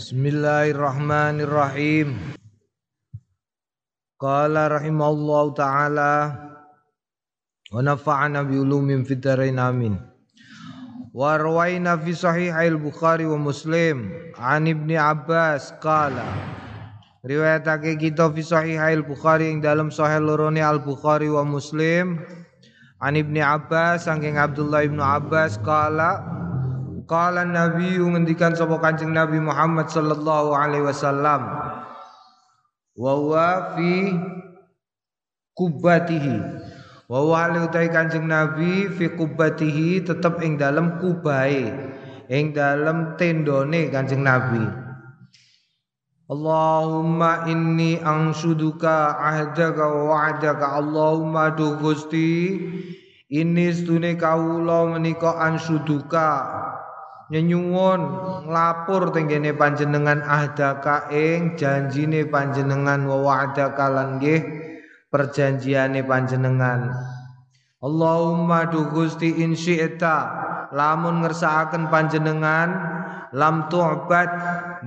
Bismillahirrahmanirrahim. Qala rahimallahu taala wa nafa'ana bi ulumin fid amin. Wa rawaina fi sahih al-Bukhari wa Muslim an Ibni Abbas qala Riwayatake kita fi sahih al-Bukhari ing dalam sahih lorone al-Bukhari wa Muslim an Ibni Abbas saking Abdullah Ibnu Abbas qala Qala Nabi ngendikan sapa Kanjeng Nabi Muhammad sallallahu alaihi wasallam wa huwa fi kubatihi wa huwa utai Kanjeng Nabi fi kubatihi tetep ing dalem kubahe ing dalem tendone Kanjeng Nabi. Allahumma inni angsuduka ahdaka wa wa'daka. Allahumma du Gusti ini stune kawula menika ansuduka nyenyuwun nglapur tenggene panjenengan ahdaka ing janjine panjenengan wa wa'daka lan nggih perjanjiane panjenengan. Allahumma du Gusti in lamun ngersakaken panjenengan lam tu'bad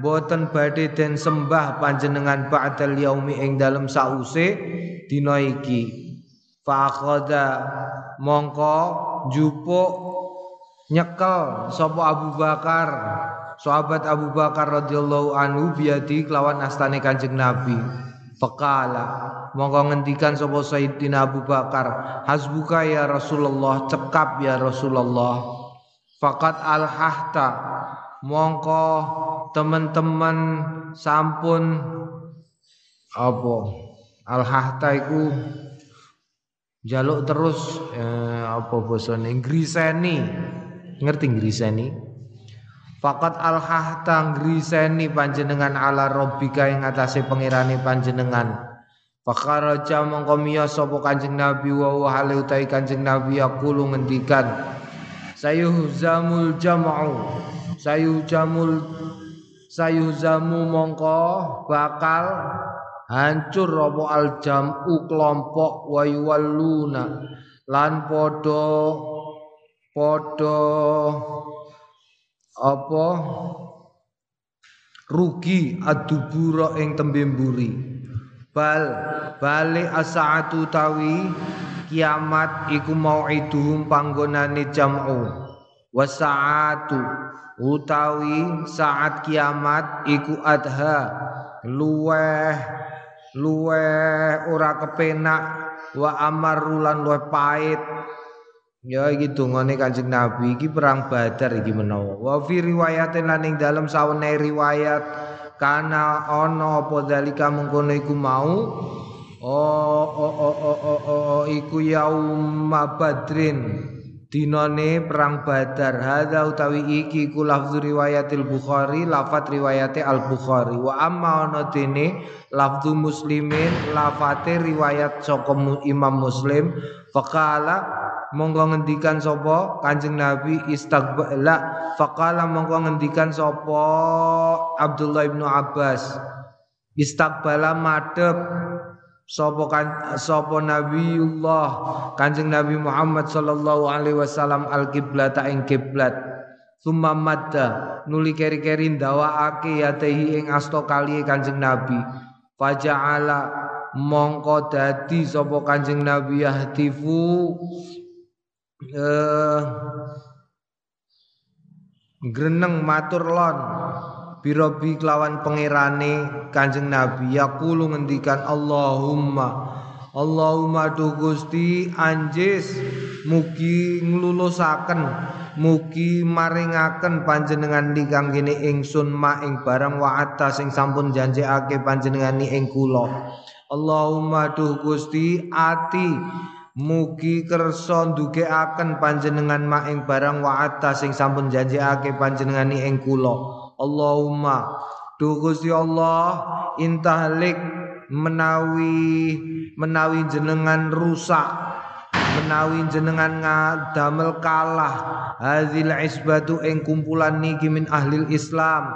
boten badhe den sembah panjenengan ba'dal yaumi ing dalem sause dina iki. Fa mongko jupuk nyekel sapa Abu Bakar sahabat Abu Bakar radhiyallahu anhu biadi kelawan astane Kanjeng Nabi. Fekala mongko ngendikan sapa Sayyidina Abu Bakar hasbuka ya Rasulullah cekap ya Rasulullah. Fakat al-hahta mongko teman-teman sampun apa? Al-hahta iku jaluk terus eh, apa bosone ngriseni ngerti ngriseni? Fakat al-hahta ngriseni panjenengan ala robbika ing atase pengirane panjenengan. Fakaraja mongko miya sapa Kanjeng Nabi wa wa hale utahi Kanjeng Nabi yaqulu ngendikan Sayuhzamul jam'u. Sayuhjamul sayuhzamu mongko bakal hancur apa al jam'u kelompok wa yuwalluna. Lan padha padha apa? Rugi adubura ing tembe mburi. Bal bali asaatu tawi kiamat iku mau'iduhum panggonane jam'u. Wasaatu utawi saat kiamat iku adha. Luweh luweh ora kepenak. Wa amarulan luweh pait Ya iki dungane Kanjeng Nabi iki perang Badar iki menawa. Wa fi riwayatin lan ing dalem sawene riwayat kana ana apa dalika mengkono iku mau? Oh oh oh oh oh, oh iku yaum Badrin dinane perang Badar. Hadza utawi iki ku lafzu riwayatil Bukhari lafat riwayate Al Bukhari wa amma ana dene lafzu muslimin lafate riwayat saka Imam Muslim faqala monggo ngendikan sapa Kanjeng Nabi istaghbala faqala monggo ngendikan sapa Abdullah bin Abbas. Istaghbala madhep sapa kan sapa Nabiullah Kanjeng Nabi Muhammad sallallahu alaihi wasallam al kiblata ing kiblat summa madda nuli keri-keri ndawaake yatehi ing asta kali Kanjeng Nabi. Faja'ala mongko dadi sapa Kanjeng Nabi yahtifu eh greneng matur lon. Birobi kelawan pangerane Kanjeng Nabi yaqulu ngendikan Allahumma. Allahumma du Gusti anjis mugi nglulusaken mugi maringaken panjenengan li kene ingsun ma ing barang wa'ata sing sampun janjekake panjenengan ing kula. Allahumma du Gusti ati Mugi kersa ndugekaken panjenengan maing barang wa'ata sing sampun janjiake panjenengani ing kula. Allahumma Duh Gusti Allah intahlik menawi menawi jenengan rusak menawi jenengan ngadamel kalah. Hadzil isbatu ing kumpulan niki min ahli Islam.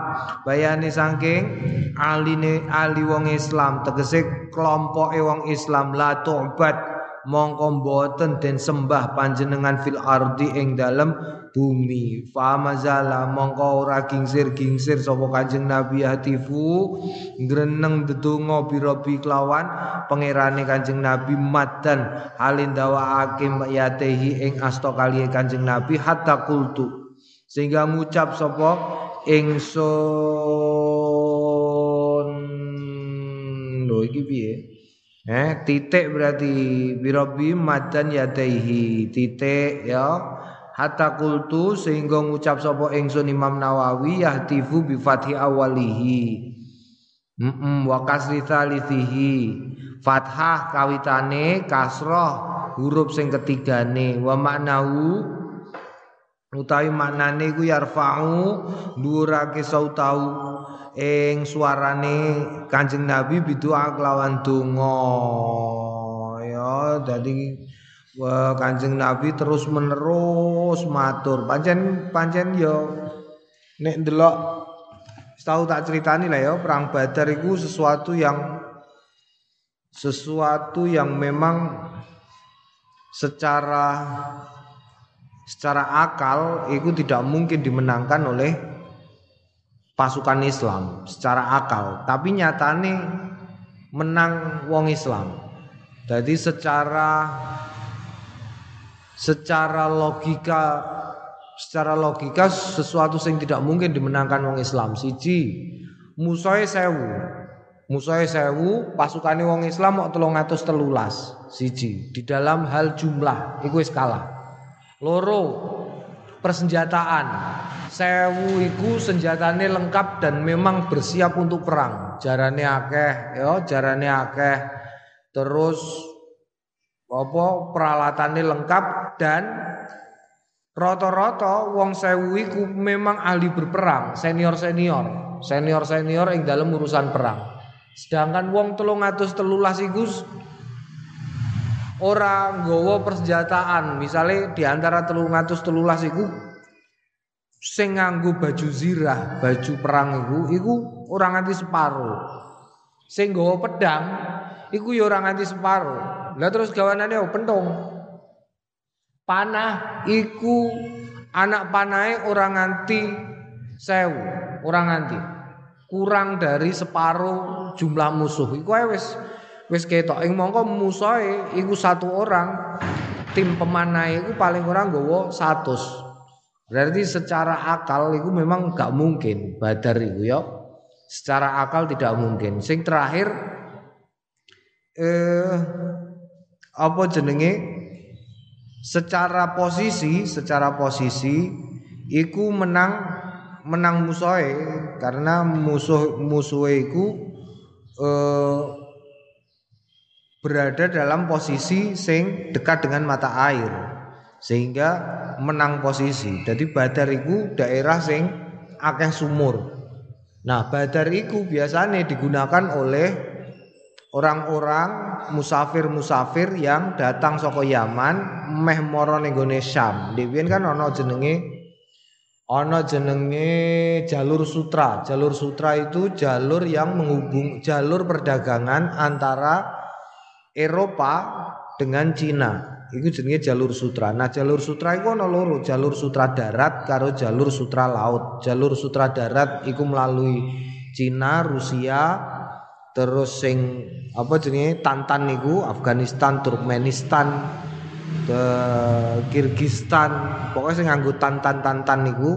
Bayani saking aline ahli wong Islam. Tegese kelompoke wong Islam. La tu'bad mongko boten den sembah panjenengan fil ardi ing dalem bumi. Fa mazala mongko ora gingsir-gingsir sapa Kanjeng Nabi hatifu. Ngreneng ndedonga birobi kelawan pangerane Kanjeng Nabi madan halin dawaake yatehi ing asta kali Kanjeng Nabi hatta kultu. Sehingga ngucap sapa? Ingsun. Lho iki piye Eh, titik berarti birobi madan yadaihi titik ya. Hatta kultu sehingga ngucap sapa ingsun Imam Nawawi yahtifu bi fathi awalihi. Mm -mm, wa kasri thalithihi. Fathah kawitane kasroh huruf sing ketigane. Wa maknahu utawi maknane iku yarfa'u dhuwurake sautau ing suarane Kanjeng Nabi bidua kelawan donga. Ya dadi Kanjeng Nabi terus menerus matur. Pancen pancen ya nek ndelok tahu tak ceritani lah ya perang Badar itu sesuatu yang sesuatu yang memang secara secara akal itu tidak mungkin dimenangkan oleh pasukan Islam secara akal, tapi nyatane menang wong Islam. Jadi secara secara logika secara logika sesuatu yang tidak mungkin dimenangkan wong Islam. Siji, musuhe sewu. Musuhe sewu, pasukannya wong Islam mau telung atus telulas. Siji, di dalam hal jumlah, itu kalah. Loro, persenjataan sewu iku senjatane lengkap dan memang bersiap untuk perang. Jarane akeh, ya, jarane akeh. Terus apa peralatannya lengkap dan rata-rata wong sewu iku memang ahli berperang, senior-senior, senior-senior yang dalam urusan perang. Sedangkan wong telung atus telulas iku ora nggawa persenjataan, misalnya di antara telung atus telulas iku sing nganggo baju zirah, baju perang iku iku ora nganti separo. Sing nggawa pedang iku ya ora nganti separo. Lah terus gawanane pentung. Panah iku anak panahe ora nganti sewu, ora nganti. Kurang dari separuh jumlah musuh. Iku wis wis ketok ing mongko musuhe iku satu orang. Tim pemanah iku paling ora nggawa 100. Berarti secara akal itu memang gak mungkin badar itu ya. Secara akal tidak mungkin. Sing terakhir eh apa jenenge? Secara posisi, secara posisi iku menang menang musuhe karena musuh musuhe iku eh, berada dalam posisi sing dekat dengan mata air sehingga menang posisi. Jadi Badar itu daerah sing akeh sumur. Nah, Badar itu biasanya digunakan oleh orang-orang musafir-musafir yang datang saka Yaman meh moro ning Syam. Kan ana jenenge ana jenenge jalur sutra. Jalur sutra itu jalur yang menghubung jalur perdagangan antara Eropa dengan Cina. Iku jenenge jalur sutra. Nah, jalur sutra iku ana loro, jalur sutra darat karo jalur sutra laut. Jalur sutra darat iku melalui Cina, Rusia, terus sing apa jenenge Tantan niku Afghanistan, Turkmenistan, ke Kirgistan. Pokoknya sing nganggo Tantan-Tantan niku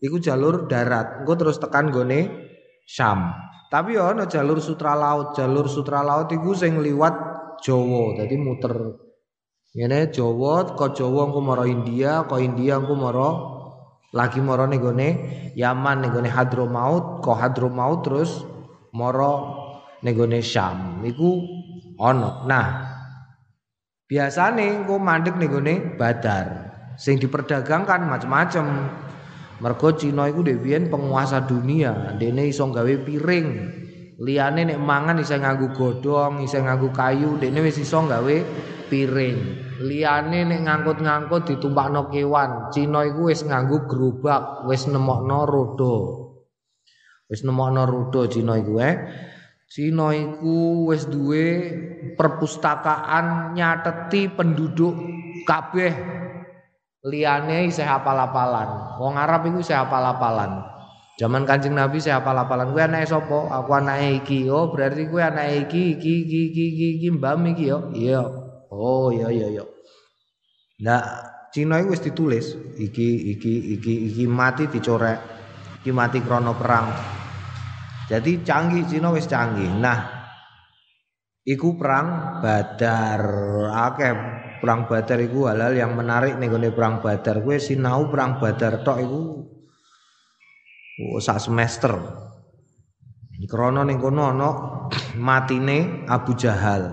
iku jalur darat. Engko terus tekan gone Syam. Tapi ya jalur sutra laut. Jalur sutra laut iku sing liwat Jawa. Dadi muter Ngene Jawa, kok Jawa engko mara India, kok India engko mara lagi mara ning Yaman ning gone Hadramaut, kok Hadramaut terus mara ning gone Syam. Iku ana. Nah, biasane engko mandek ning Badar. Sing diperdagangkan macam-macam. Mergo Cina iku dhewe penguasa dunia, dene iso gawe piring. Liyane nek mangan iso nganggo godhong, iso nganggo kayu, dene wis iso gawe piring. Liyane nek ngangkut-ngangkut ditumpakno kewan. Cina iku wis nganggo gerobak, wis nemokno roda. Wis nemokno roda Cina iku eh. Cina iku wis duwe perpustakaan nyateti penduduk kabeh liyane isih hafal-hafalan. Wong Arab iku isih hafal-hafalan. Zaman Kanjeng Nabi saya hafal-hafalan. Kowe anake sapa? Aku anake iki. Oh, berarti kowe anake iki iki iki iki iki, iki mbam iki yo. Iya. Oh, iya iya iya. Nah, Cina iku wis ditulis iki iki iki iki mati dicorek. Iki mati krono perang. Jadi canggih Cina wis canggih. Nah, iku perang Badar. Akeh perang Badar iku halal yang menarik nih perang Badar. Gue sinau perang Badar tok iku oh, sak semester. Krana ning kono ana matine Abu Jahal.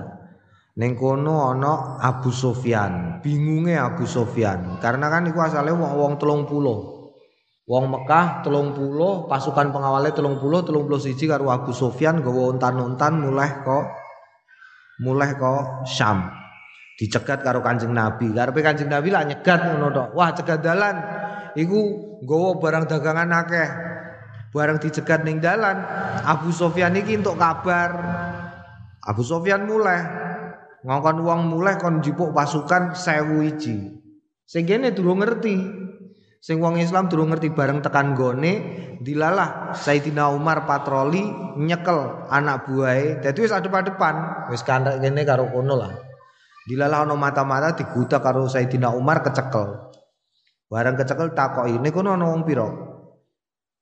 Ning kono ana Abu Sofyan. Bingunge Abu Sofyan karena kan iku asale wong-wong 30. Wong Mekah telung puluh, pasukan pengawalnya telung puluh, telung puluh siji karo Abu Sofyan gawa untan-untan mulai kok mulai kok Syam. Dicegat karo Kanjeng Nabi. Karepe Kanjeng Nabi lah nyegat ngono tok. Wah, cegat dalan iku gawa barang dagangan akeh. Barang dicegat ning dalan, Abu Sofyan iki entuk kabar. Abu Sofyan mulai ngongkon wong mulai kon jipuk pasukan sewu iji. Sing kene durung ngerti Sing wong Islam durung ngerti bareng tekan gone dilalah Sayyidina Umar patroli nyekel anak buahe. Dadi wis adep-adepan, wis kandhak kene karo kono lah. Dilalah ana mata-mata digutak karo Sayyidina Umar kecekel. Bareng kecekel takoki, "Niku ana wong pira?"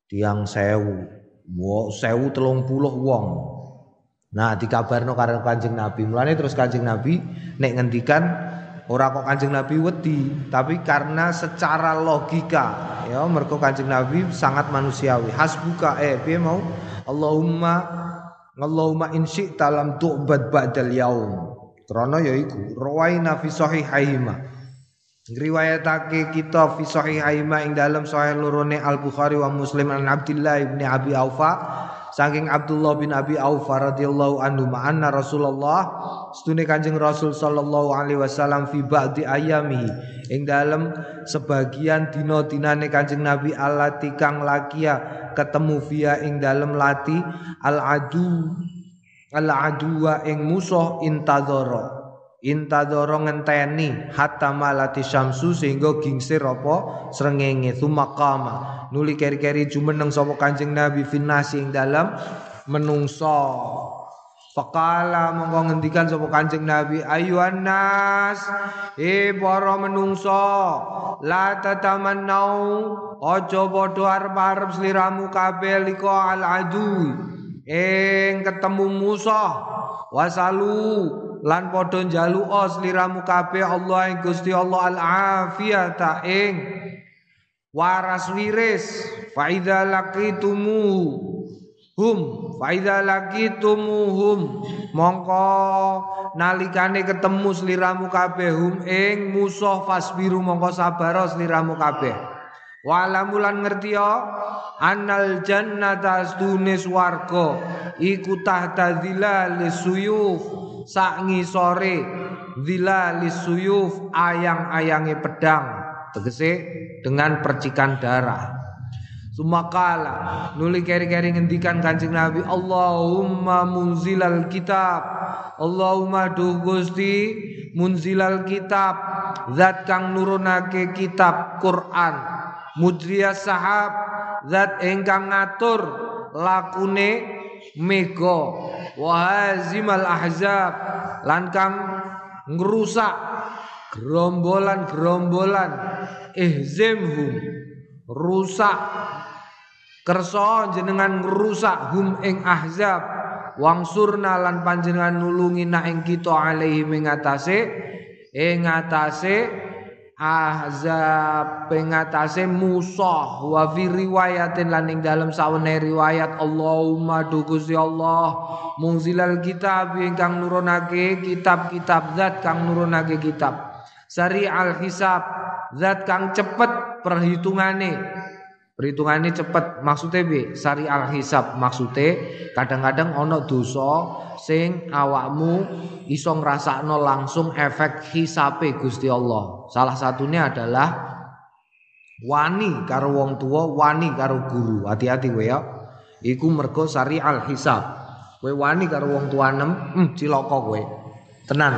Tiang sewu. Wo sewu telung puluh wong. Nah, dikabarno karo Kanjeng Nabi. Mulane terus Kanjeng Nabi nek ngendikan Ora kok Kanjeng Nabi wedi, tapi karena secara logika ya mergo Kanjeng Nabi sangat manusiawi. Hasbuka eh piye mau? Allahumma Allahumma in syi'ta lam tu'bad ba'dal yaum. Krana yaiku rawaina fi sahihaihima. Riwayatake kita fi sahihaihima ing dalam sahih lorone Al Bukhari wa Muslim an Abdullah ibn Abi Aufa. Saking Abdullah bin Abi Auf radhiyallahu anhu ma'anna Rasulullah? Stune Kanjeng Rasul sallallahu alaihi wasallam fi ba'di ayami ing dalem sebagian dina-dinane Kanjeng Nabi alati kang lakia ketemu via ing dalem lati al adu al aduwa ing musuh intadzara intadzara ngenteni hatta malati syamsu sehingga gingsir apa? Srengenge. Sumakama nuli keri-keri jumeneng sapa Kanjeng Nabi finnasi ing dalam menungso. Fakala monggo ngendikan sapa Kanjeng Nabi ayuhan nas e para menungso la tatamannau aja padha arep-arep sliramu kabeh liko al adu ing ketemu musuh wasalu lan padha njaluka sliramu kabeh Allah ing Gusti Allah al afiyata ing waras wiris. Fa idza laqitumu hum fa idza laqitumuhum mongko nalikane ketemu sliramu kabeh hum ing musuh fasbiru mongko sabar sliramu kabeh. Walamulan ngerti ya Annal jannata astune swarga iku tahta dhilal suyuf sak ngisore dhilalis suyuf ayang-ayange pedang. Tegese dengan percikan darah. Sumakala nuli keri-keri ngendikan Kanjeng Nabi Allahumma munzilal kitab. Allahumma duh Gusti munzilal kitab. Zat kang nurunake kitab Quran. Mudriya sahab zat engkang ngatur lakune mego wahazimal ahzab. Lan kang ngrusak gerombolan-gerombolan. Ihzimhum. Rusak. Kersa jenengan ngrusak hum ing ahzab. Wangsurna lan panjenengan nulungi nak ing kita alaihi ing atase ing ahzab pengatase musuh wa fi riwayatin lan ing dalam sawene riwayat Allahumma du Gusti Allah munzilal kitab ingkang nurunake kitab-kitab zat kang nurunake kitab. Sari al hisab zat kang cepet perhitungane perhitungannya cepet maksudnya bi sari al hisab maksudnya kadang-kadang ono dosa sing awakmu iso ngrasakno langsung efek hisape Gusti Allah. Salah satunya adalah wani karo wong tua, wani karo guru. Hati-hati we ya. Iku mergo al hisab. Kowe wani karo wong tuanem, hmm, cilaka kowe. Tenan.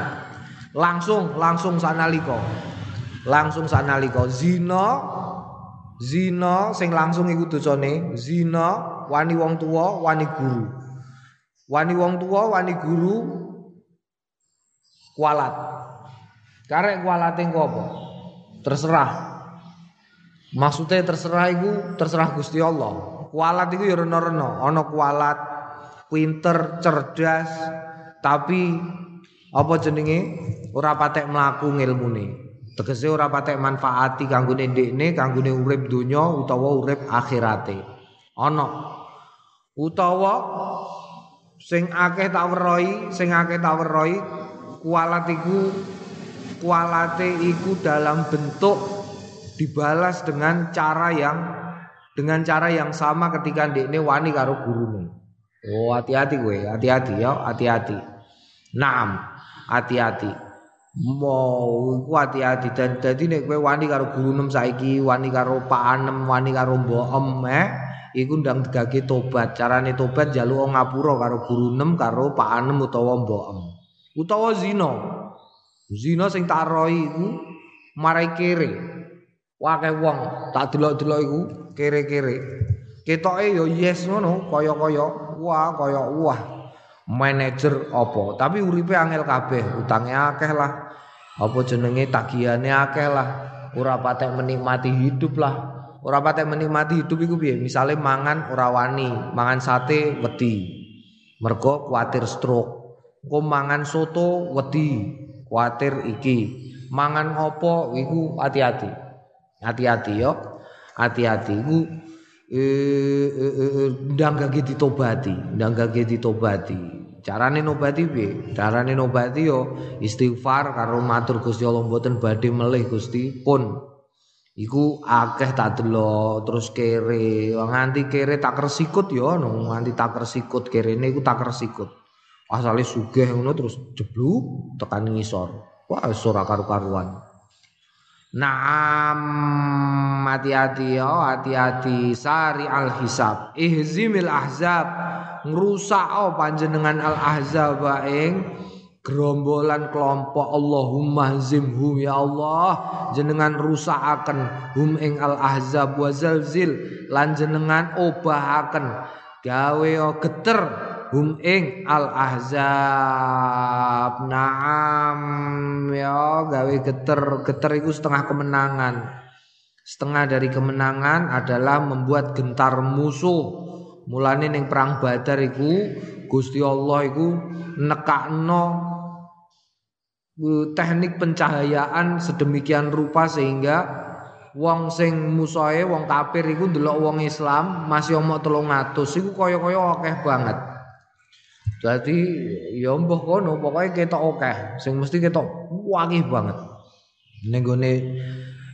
Langsung langsung sanalika. Langsung sanalika zina zina sing langsung iku dosane zina wani wong tua wani guru. Wani wong tua wani guru kualat. Karek kualate engko apa? Terserah. Maksudnya terserah iku terserah Gusti Allah. Kualat iku ya rena-rena, ana kualat pinter, cerdas, tapi apa jenenge ora patek mlaku ngilmune. Tegese ora patek manfaati kanggone ndekne, kanggone urip donya utawa urip akhirate. Ana utawa sing akeh tak werohi, sing akeh tak werohi kualat iku kualate iku dalam bentuk dibalas dengan cara yang dengan cara yang sama ketika ndekne wani karo gurune. Oh hati-hati gue, hati-hati ya, hati-hati. Naam, hati-hati. Mau hati-hati dan dadi nek kowe wani karo guru nem saiki, wani karo Pak Anem, wani karo Mbok Em eh iku ndang digage tobat. Carane tobat njaluk ngapura karo guru nem karo Pak Anem utawa Mbok Em. Utawa zina. Zina sing tak roi iku marai kere. Wakai wong tak delok-delok iku kere-kere. Ketoke yo yes ngono, kaya-kaya wah kaya wah manajer apa tapi uripe angel kabeh utange akeh lah apa jenenge tagihane akeh lah. Ora patek menikmati hidup lah. Ora patek menikmati hidup iku piye? Misale mangan ora wani mangan sate wedi. Mergo kuatir stroke. Kok mangan soto wedi kuatir iki. Mangan opo iku hati-hati. Hati-hati yo. Hati-hati iku eh, eh, eh, ndang gage ditobati, ndang ditobati. Carane nobati piye? Carane nobati yo istighfar karo matur Gusti Allah mboten badhe melih Gusti pun. Iku akeh tak delok terus kere, nganti kere tak kersikut yo nganti tak kersikut kerene iku tak kersikut. Asale sugih ngono terus jebluk tekan ngisor. Wah, ora karu-karuan. Naam hati-hati ya, hati-hati. Sari al hisab. Ihzimil ahzab. Ngrusak oh panjenengan al ahzab ing. Gerombolan kelompok Allahumma zimhum ya Allah. Jenengan rusakaken hum ing al ahzab wa zalzil. Lan jenengan obahaken gawe geter hum ing al ahzab naam. Ya gawe geter. Geter itu setengah kemenangan. Setengah dari kemenangan adalah membuat gentar musuh. Mulane ning perang badar iku Gusti Allah iku nekakno teknik pencahayaan sedemikian rupa sehingga wong sing musuhe wong kafir iku ndelok wong Islam masih omok 300 iku kaya-kaya akeh banget Jadi ya mbah kono pokoke ketok akeh sing mesti ketok wangih banget. Ning gone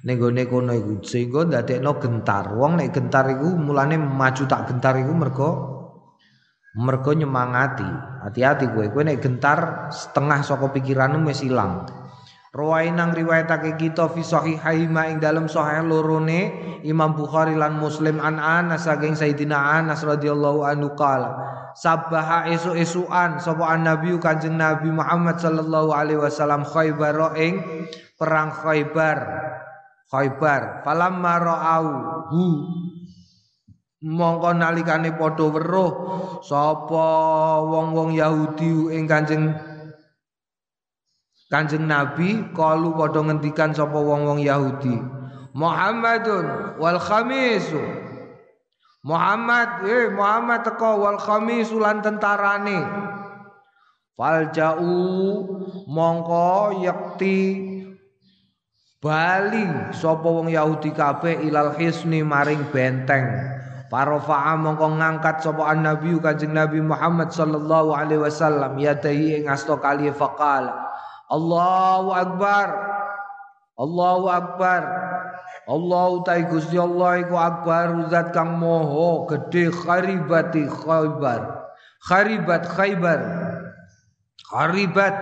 ning gone kono iku sehingga ndadekno gentar. Wong nek gentar iku mulane maju tak gentar iku mergo mergo nyemangati. Hati-hati kowe. Kowe nek gentar setengah saka pikiranmu wis ilang. Rawai nang riwayatake kita fi sahihaima ing dalam sahih lorone Imam Bukhari lan Muslim an Anas saking Sayyidina Anas radhiyallahu anhu qala sabaha esu-esuan sapa Nabi Kanjeng Nabi Muhammad sallallahu alaihi wasallam Khaibar ing perang Khaibar Khaibar falamma ra'au hu. Mongko nalikane padha weruh sapa wong-wong Yahudi ing Kanjeng Kanjeng Nabi kalu padha ngendikan sapa wong-wong Yahudi Muhammadun wal khamisu. Muhammad eh Muhammad teko wal khamisu lan tentarane. Faljau mongko yakti bali sapa wong Yahudi kabeh ilal hisni maring benteng. Parafa'a mongko ngangkat sapa an-nabi kanjeng Nabi Muhammad sallallahu alaihi wasallam yadahi ing asta kali faqala Allahu Akbar. Allahu Akbar. Allahu ta'ala Gusti Allah iku akbar zat kang moho gede kharibati khaybar. Kharibat khaybar. Kharibat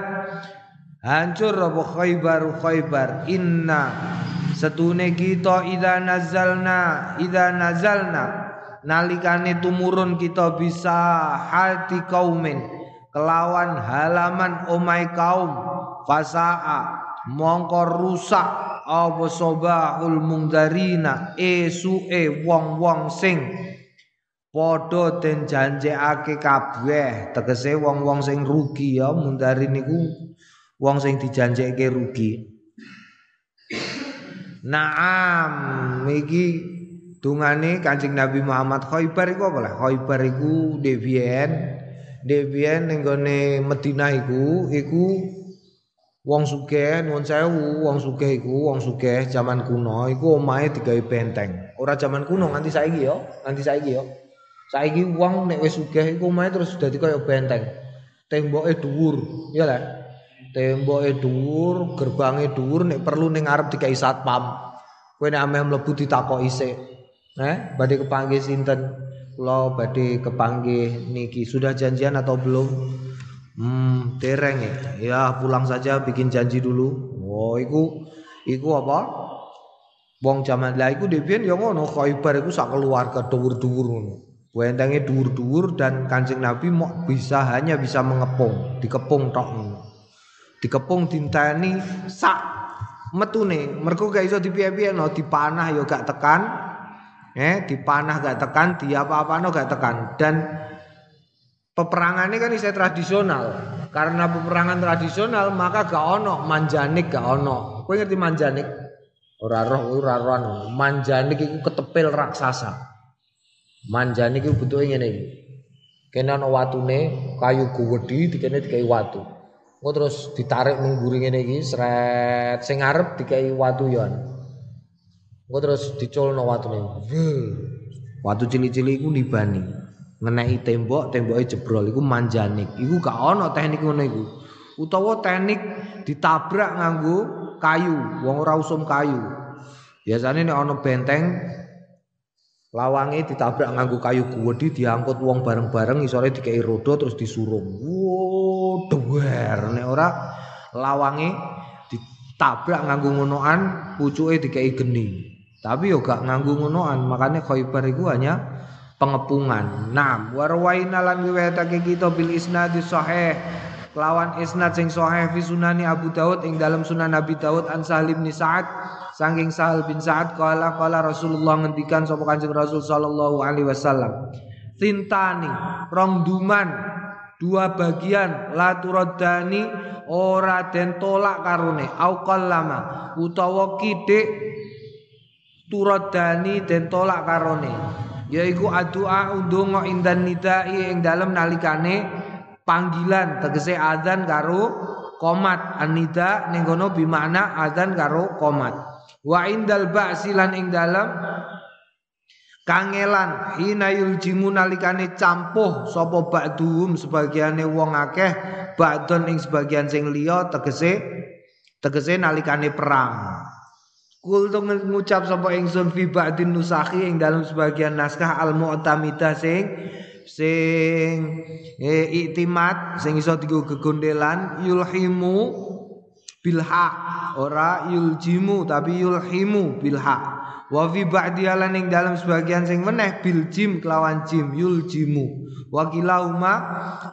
hancur apa khaybar khaybar inna setune kita idza nazalna idza nazalna nalikane tumurun kita bisa hati kaumin kelawan halaman omai kaum fasaa. Mongko rusak. Apa sobahul mungdarina? Esuke wong-wong sing padha den janjekake kabeh. Tegese wong-wong sing rugi ya mundarin niku wong sing dijanjekake rugi. Naam iki dungane Kanjeng Nabi Muhammad Khaibar iku apa lah? Khaibar iku Devien Devien ning gone Madinah iku iku wong sugih nuwun sewu, wong sugih iku wong sugih zaman kuno iku omahe digawe benteng. Ora zaman kuno nganti saiki ya, nganti saiki ya. Saiki wong nek wis sugih iku omahe terus dadi kaya benteng. Temboke dhuwur, ya lah. Temboke dhuwur, gerbange dhuwur nek perlu ning arep dikai satpam. Kowe nek ameh mlebu ditakoki sik. Eh, badhe kepanggih sinten? Kula badhe kepanggih niki. Sudah janjian atau belum? Hmm, dereng ya. Ya, pulang saja bikin janji dulu. Oh, iku iku apa? Wong jaman lah iku dhewe ya ngono, Khaibar iku sak keluarga dhuwur-dhuwur ngono. Wentenge dhuwur-dhuwur dan Kanjeng Nabi mau bisa hanya bisa mengepung, dikepung tok ngono. Dikepung dinteni sak metune. Mergo gak iso dipiye-piye no, dipanah ya gak tekan, eh dipanah gak tekan di apa-apa no gak tekan dan peperangannya kan istilah tradisional. Karena peperangan tradisional maka gak ono. Manjanik gak ono. Kau ngerti manjanik? Ora roh ora roh manjanik itu ketepil raksasa. Manjanik itu bentuknya ini kena ono watune kayu gede dikene dikai watu. Kau terus ditarik mengguri ngene iki ngarep dikai watu yon. Engko terus diculno watune. Watu cili-cili iku nibani. Ngeneki tembok, temboke jebrol iku manjanik. Iku gak ono teknik ngono iku. Utawa teknik ditabrak nganggo kayu, wong ora usum kayu. Biasanya nek ono benteng lawange ditabrak nganggo kayu gede diangkut wong bareng-bareng isore dikei roda terus disurung. Wo, duwer nek ora lawange ditabrak nganggo ngonoan pucuke dikei geni. Tapi yo gak nganggu ngonoan, makanya Khaibar itu hanya pengepungan. Nah, warwaina lan riwayatake kita bil isnad sahih. Lawan isnad sing sahih fi sunani Abu Daud ing dalam sunan Nabi Daud an Sahal bin Sa'ad. Saking Sahal bin Sa'ad kala kala Rasulullah ngendikan sapa Kanjeng Rasul sallallahu alaihi wasallam. Tintani rong duman dua bagian la turadani ora den tolak karone. Au lama utawa kidik turadani den tolak karone yaiku adua undonga indan nidai ing dalem nalikane panggilan tegese adzan karo komat. Anida ning kono bimakna adzan karo komat. Wa indal ba'si lan ing dalem kangelan. Hina yuljimu nalikane campuh sapa ba'duhum sebagiane wong akeh ba'don ing sebagian sing liya tegese tegese nalikane perang Kul to ngucap sapa ingsun fi ba'din nusakhi ing dalam sebagian naskah al mu'tamidah sing sing e, iktimat sing iso digo gegondelan yulhimu bilha ora yuljimu tapi yulhimu bilha wa fi ba'di ing dalam sebagian sing meneh bil jim kelawan jim yuljimu. Wa kilahuma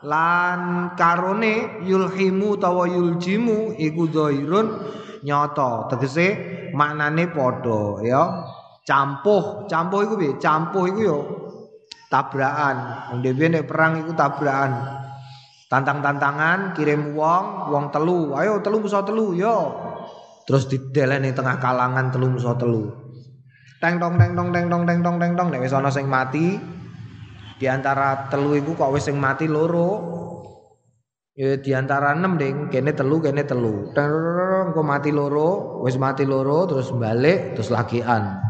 lan karone yulhimu tawa yuljimu iku dhairun nyoto tegese maknane padha ya. Campuh campuh iku piye? Campuh iku yo tabrakan. Wong dhewe nek perang iku tabrakan. Tantang-tantangan kirim wong wong telu. Ayo telu musuh telu yo. Terus dideleni tengah kalangan telu musuh telu. Teng tong teng tong teng tong teng tong teng tong. Nek wis ana sing mati di antara telu iku kok wis sing mati loro Ya di antara 6 ding, kene telu kene telu. Engko mati loro, wis mati loro terus balik terus lagian.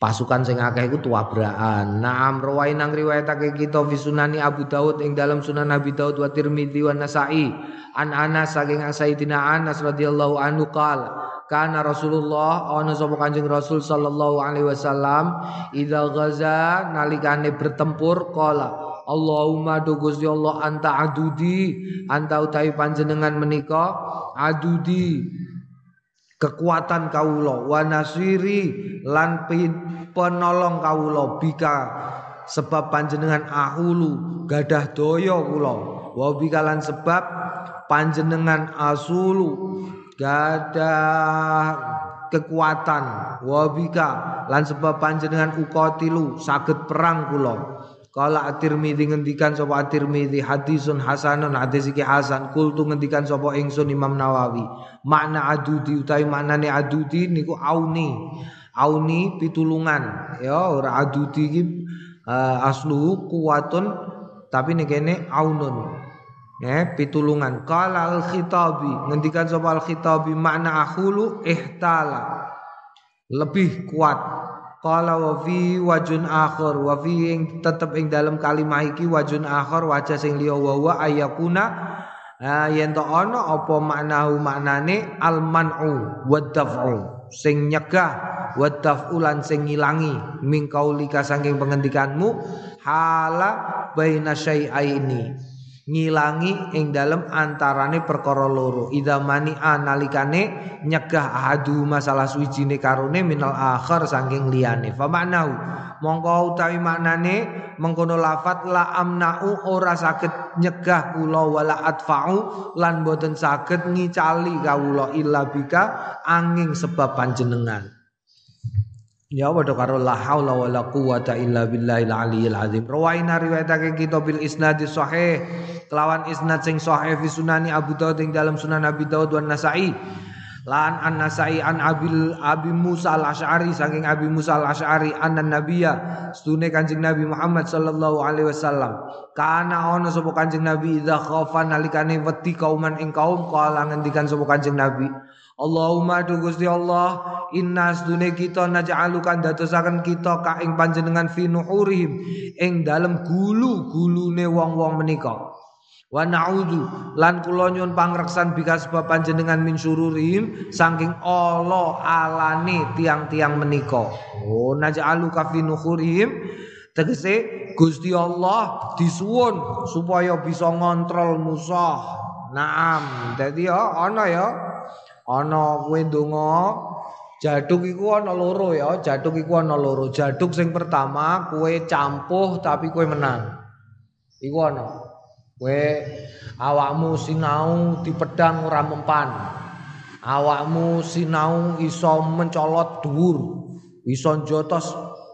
Pasukan sing akeh iku tuabraan. Naam rawai nang riwayatake kita fi sunani Abu Daud ing dalam sunan Nabi Daud wa Tirmidzi wa Nasa'i. An Anas saking Sayyidina Anas radhiyallahu anhu qala kana Rasulullah ana sapa Kanjeng Rasul sallallahu alaihi wasallam idza ghaza nalikane bertempur qala Allahumma do Gusti Allah anta adudi. Anta utawi panjenengan menika adudi. Kekuatan kawula wa nasiri lan penolong kawula bika sebab panjenengan ahulu gadah doyo kula. Wa bika lan sebab panjenengan asulu gadah kekuatan. Wa bika lan sebab panjenengan uqatilu saged perang kula Kala At-Tirmidzi ngendikan sapa At-Tirmidzi hadisun hasanun hadis iki hasan. Kultu ngendikan sapa ingsun Imam Nawawi makna adudi utawi maknane adudi niku auni. Auni pitulungan. Ya ora adudi iki uh, asluhu kuwatun tapi nek kene aunun. Ya pitulungan. Qala al khitabi ngendikan sapa al khitabi makna akhulu ihtala. Lebih kuat Qala wa fi wajun akhir wa fi ing tetep ing dalam kalimah iki wajun akhir wajah sing liya wa wa ayakuna yen to ana apa maknahu maknane? Al man'u sing nyegah wa daf'ulan sing ngilangi min kaulika saking pengendikanmu hala baina syai'aini ngilangi ing dalem antarane perkara loro. Idza mani analikane nyegah ahadu masalah suwijine karone minal akhir saking liyane. Fa maknau mongko utawi maknane mengkono lafat la amnau ora saged nyegah kula wala adfa'u lan boten saged ngicali kawula illa bika angin sebab panjenengan Ya padha karo la haula wala quwata illa billahil aliyil azim. Rawaina riwayatake kita bil isnad sahih kelawan isnad sing sahih fi sunani Abu Daud ing dalam sunan Abi Daud wan Nasa'i. Lan an Nasa'i an Abil Abi Musa al Ash'ari saking Abi Musa al Ash'ari anna nabiyya stune Kanjeng Nabi Muhammad sallallahu alaihi wasallam. Kana ono sapa Kanjeng Nabi idza khafa nalikane wedi kauman ing kaum kala ngendikan sapa Kanjeng Nabi Allahumma tu Gusti Allah inna sedune kita naj'alukan dadosaken kita ka ing panjenengan fi nuhurihim ing dalem gulu-gulune wong-wong menika. Wa na'udzu lan kula nyuwun pangreksan bika sebab panjenengan min sururihim saking Allah alane tiang-tiang menika. Oh naj'aluka fi nuhurihim. Tegese Gusti Allah disuwun supaya bisa ngontrol musuh Naam, jadi ya ana ya ana kowe ndonga? Jaduk iku ana loro ya jaduk iku ana loro. Jaduk sing pertama kowe campuh tapi kowe menang. Iku ana. Kowe awakmu sinau di pedang ora mempan. Awakmu sinau iso mencolot dhuwur iso jotos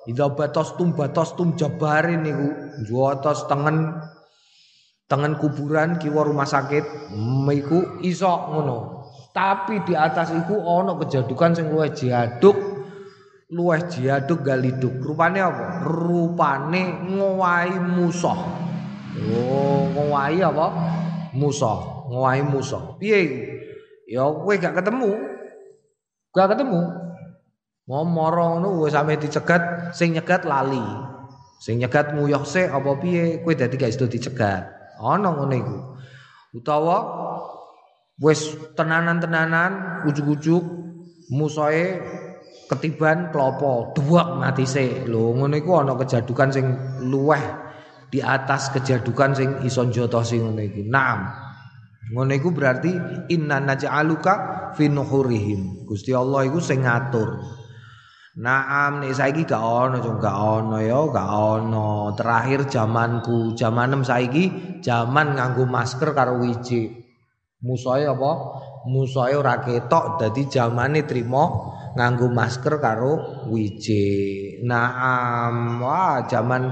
Ida batos tum batos tum jabarin niku jotos tengen tengen kuburan kiwa rumah sakit. Miku iso ngono tapi di atas iku ana kejadukan sing luwih jihaduk luwih jihaduk galiduk rupane apa? Rupane ngowahi musuh. Oh ngowahi apa? Musuh. Ngowahi musuh. Piye ya kowe gak ketemu. Gak ketemu. Ngomoro ngono wis sampe dicegat sing nyegat lali. Sing nyegat nguyah se apa piye? Kowe dadi gak iso dicegat. Ana ngono iku. Utawa wis tenanan-tenanan ujuk-ujuk musoe ketiban klopo duak mati se. Lho ngono iku ana kejadukan sing luweh di atas kejadukan sing ison joto sing ngono iku naam ngono berarti inna naj'aluka fi nuhurihim. Gusti Allah iku sing ngatur. Naam nek saiki gak ono cung gak ono ya gak ono. Terakhir zamanku zamanem saiki zaman nganggo masker karo wiji musuhe apa? Musuhe ora ketok dadi zamane trimo nganggo masker karo wije naam wah zaman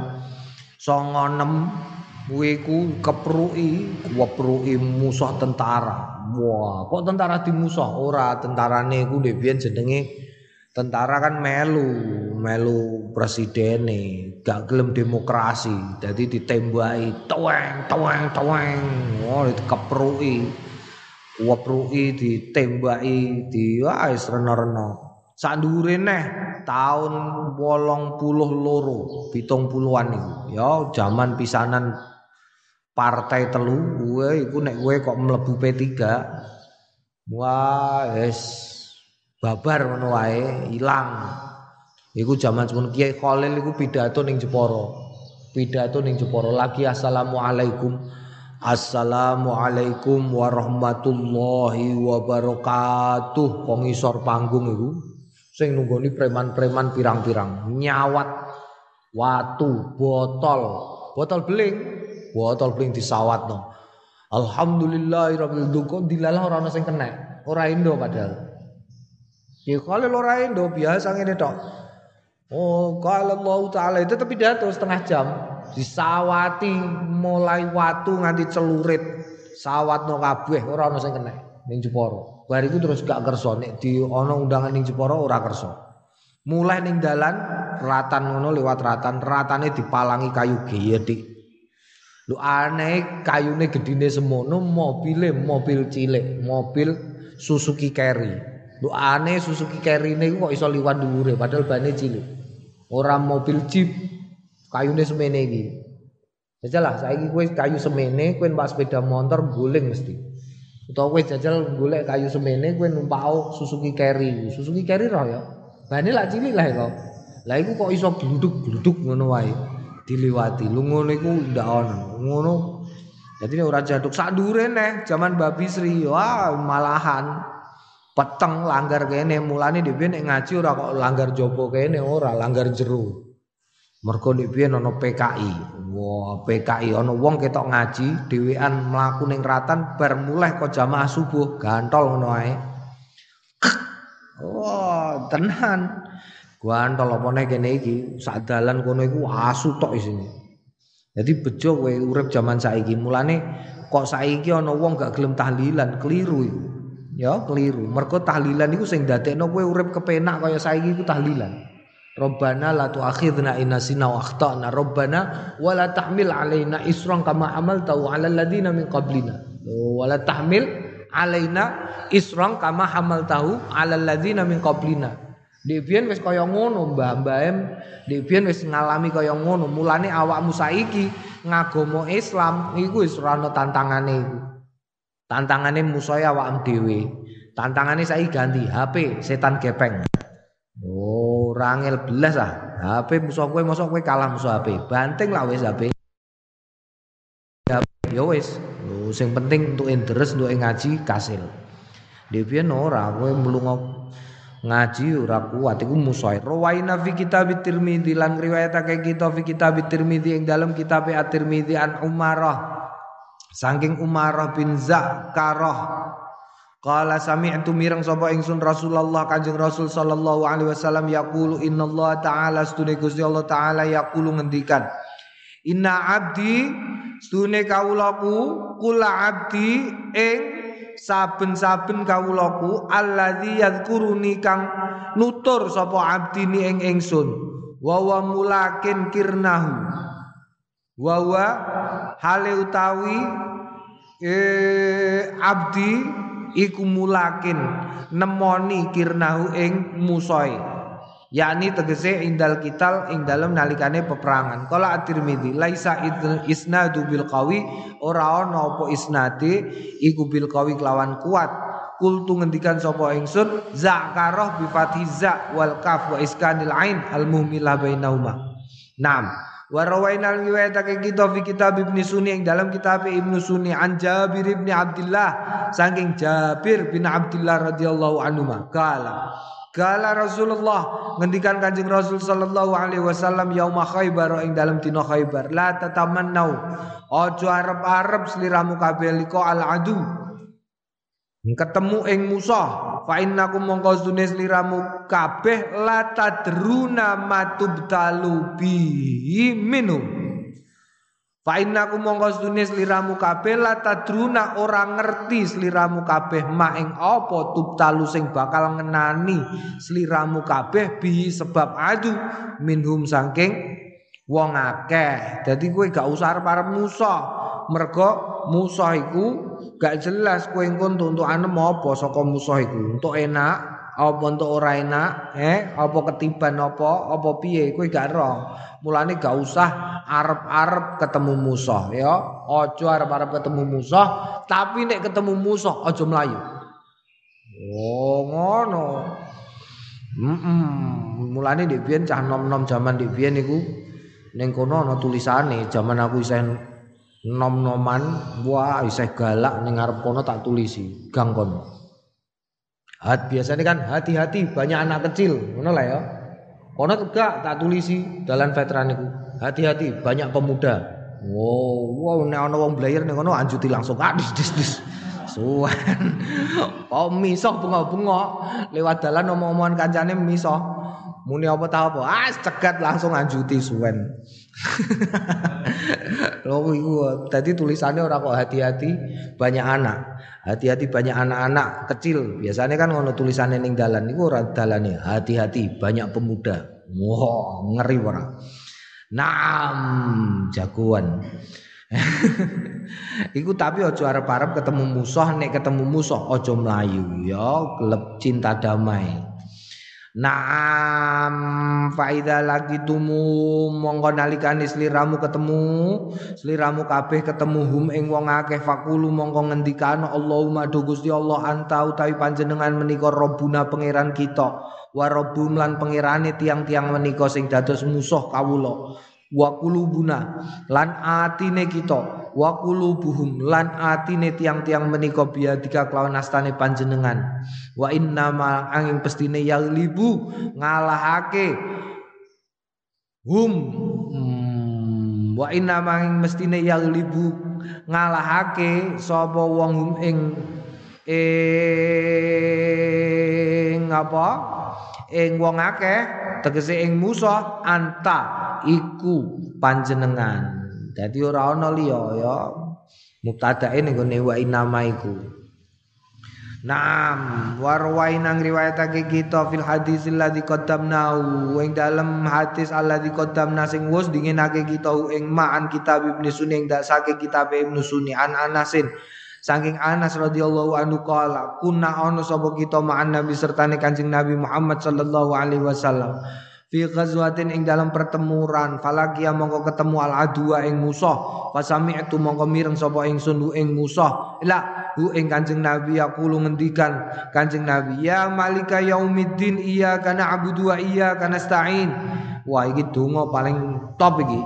96 kuwi ku kepruki kepruki musuh tentara. Wah kok tentara di musuh? Ora tentarane ku biyen jenenge tentara kan melu melu presidene gak gelem demokrasi. Jadi ditembaki tueng tueng tueng wah dikepruki Wapruki ditembaki di wis rena-rena. Sandure neh tahun 82 loro, 70-an iku. Ya zaman pisanan partai telu kowe iku nek kowe kok mlebu P3 wah wis babar ngono wae ilang. Iku zaman semono Kiai Khalil iku pidato ning Jepara. Pidato ning Jepara. Lagi assalamualaikum Assalamualaikum warahmatullahi wabarakatuh. Kok ngisor panggung iku sing nunggoni preman-preman pirang-pirang. Nyawat watu botol. Botol beling botol beling disawatno. Alhamdulillahirabbil alamin. Dilalah ora ana sing kena? Ora indo padahal. Ya kalau ora indo biasa ngene tok. Oh kalau Allah taala itu tapi pidato setengah jam disawati mulai watu nganti celurit. Sawat no kabeh ora ana sing kena ning Jepara. Bariku terus gak kersa. Nek di ana undangan ning Jepara ora kersa. Mulai ning dalan ratan ngono lewat ratan ratane dipalangi kayu gede lu aneh kayune gedine semono mobile mobil cilik mobil Suzuki Carry. Lu aneh Suzuki Carry ini kok iso liwat dhuwure padahal bane cilik. Ora mobil jeep kayune semene iki. Jajal lah saiki kowe kayu semene kowe numpak sepeda motor guling mesti. Utawa kowe jajal golek kayu semene kowe numpak Suzuki Carry. Suzuki Carry roh ya. Bane lak cilik lah kok. Lah kok iso gluduk-gluduk ngono wae. Diliwati. Lu ngono iku ndak ono. Ngono. Jadi ini ora jaduk sak dure neh zaman Babi Sri. Wah, malahan peteng langgar kene mulane dhewe nek ngaji ora kok langgar jopo kene ora langgar jero. Mergo nek biyen ana PKI. Wah, PKI ana wong ketok ngaji dhewean mlaku ning ratan bar mulai kok jamaah subuh gantol ngono ae. Wah, tenan. Gantol apa nek kene iki sak dalan kono iku asu tok isine. Jadi bejo kowe urip zaman saiki. Mulane kok saiki ana wong gak gelem tahlilan, keliru iku. Ya, keliru. Mergo tahlilan iku sing dadekno kowe urip kepenak kaya saiki iku tahlilan. Rabbana la tu'akhidna in nasina wa akhtana. Rabbana wa la tahmil alaina isran kama hamaltahu 'alal ladina min qablina. Wa la tahmil alaina isran kama hamaltahu 'alal ladina min qablina. Dek biyen wis kaya ngono mbah-mbah em, dek biyen wis ngalami kaya ngono. Mulane awakmu saiki ngagama Islam iku wis tantangane iku. Tantangane musuhe awakmu dhewe. Tantangane saiki ganti HP setan gepeng. Oh, rangel belas ah. HP musuh kowe mosok kowe kalah musuh HP. Banting lah wis HP. Ya sing penting untuk interest untuk ngaji kasil. Devian ora kowe mlunga ngaji ora kuat iku musuh. Rawaina fi kitab Tirmidzi lan riwayatake kita fi kitab Tirmidzi ing dalam kitab At-Tirmidzi an Umarah. Saking Umarah bin Zakarah Qala sami'tu mireng sapa ingsun Rasulullah Kanjeng Rasul sallallahu alaihi wasallam yaqulu innallaha ta'ala stune Gusti Allah taala yaqulu ngendikan Inna abdi stune kawulaku kula abdi ing saben-saben kawulaku alladzi yadhkuruni kang nutur sapa abdi ni ing ingsun wa wa mulakin kirnahu wa wa hale utawi eh abdi iku mulakin nemoni kirnahu ing musoi yakni tegese indal kital ing dalem nalikane peperangan. Kala at-Tirmidzi laisa isnadu bil qawi. Ora ana apa isnade iku bil qawi kelawan kuat. Kultu ngendikan sapa ingsun zakarah bi fathiza wal kaf wa iskanil ain al muhmilah bainahuma. Naam Wa rawainal riwayatake kita fi kitab Ibnu Sunni yang dalam kitab Ibnu Sunni an Jabir bin Abdullah saking Jabir bin Abdullah radhiyallahu anhu kala Kala Rasulullah ngendikan Kanjeng Rasul sallallahu alaihi wasallam yauma Khaibar ing dalam dina Khaibar la tatamannau aja arep-arep sliramu kabeh liko al adu ketemu ing musuh fa innakum mongko sunes liramu kabeh la tadruna matubtalu bihi minum. Fa innakum mongko sunes liramu kabeh la tadruna ora ngerti sliramu kabeh mak ing apa tubtalu sing bakal ngenani sliramu kabeh bi sebab adu minhum saking wong akeh. Dadi kowe gak usah arep-arep musuh mergo musuh iku gak jelas kowe engko entuk-entukane apa saka musuh iku. Untuk enak apa untuk ora enak, eh apa ketiban apa, apa piye kowe gak ero. Mulane gak usah arep-arep ketemu musuh ya. Aja arep-arep ketemu musuh, tapi nek ketemu musuh aja mlayu. Oh, ngono. Mm Mulane ndek biyen cah nom-nom jaman ndek biyen niku ning kono ana tulisane jaman aku isih nom-noman wah isih galak ning kono tak tulisi. Gang kono. Hat biasanya kan hati-hati banyak anak kecil ngono lah ya. Kono tegak tak tulisi dalan veteran iku hati-hati banyak pemuda. Wow wow nek ana wong blayer ning kono anjuti langsung ah dis dis suwen oh misoh bunga-bunga lewat dalan omong-omongan kancane misoh muni apa tau apa ah cegat langsung anjuti suwen Lho iku tadi tulisannya orang kok hati-hati banyak anak. Hati-hati banyak anak-anak kecil. Biasanya kan ngono tulisannya ning dalan niku ora dalane. Hati-hati banyak pemuda. Wah, wow, ngeri ora. Nam jagoan. Iku tapi ojo arep-arep ketemu musuh nek ketemu musuh ojo melayu ya klub cinta damai. Naam faida lagi tumu mongko nalikane sliramu ketemu sliramu kabeh ketemu hum ing wong akeh fakulu mongko ngendikane Allahumma do Gusti Allah anta utawi panjenengan menika robuna pangeran kita. Wa rabbum lan pangerane tiang-tiang menika sing dados musuh kawula wa kulubuna lan atine kita. Wa kulubuhum lan atine tiang-tiang menika biadika kelawan astane panjenengan. Wa inna ma angin pestine yaglibu ngalahake hum. Hmm, wa inna ma angin mestine yaglibu ngalahake sapa wong hum ing ing apa ing wong akeh tegese ing musuh anta iku panjenengan. Dadi ora ana liya ya. Mubtadae ning gone wa inama iku. Naam warwai nang riwayatake kita fil hadis alladzi qaddamnahu ing dalem hadis alladzi qaddamna sing wis dingenake kita ing ma'an kitab Ibnu Sunni ing dasake kitab Ibnu Sunni an Anasin Saking Anas radhiyallahu anhu qala kunna ana sapa kita ma'an Nabi sertane Kanjeng Nabi Muhammad sallallahu alaihi wasallam fi ghazwatin ing dalam pertemuran. Falakia mongko ketemu al adwa ing musuh fasami'tu mongko mireng sapa ingsun hu ing musuh la hu ing kanjeng nabi aku lu ngendikan kanjeng nabi ya malika yaumiddin iya kana abudu wa iya kana stain wah iki donga paling top iki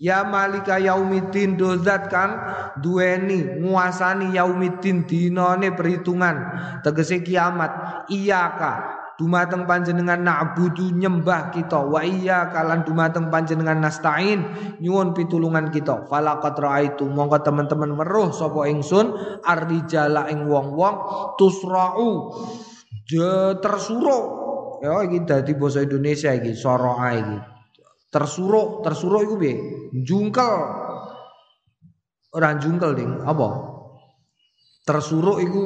Ya malika yaumiddin dozat kan duweni nguasani yaumiddin dinane perhitungan. Tegese kiamat iyaka dumateng panjenengan na'budu nyembah kita. Wa iya kalan dumateng panjenengan nasta'in nyuwun pitulungan kita. Falaqat raaitu mongko teman-teman weruh sapa ingsun arrijala ing wong-wong tusra'u tersuruh ya iki dadi basa Indonesia iki soroa iki tersuruh tersuruh iku piye? Jungkel. Ora jungkel ding. Apa? Tersuruh iku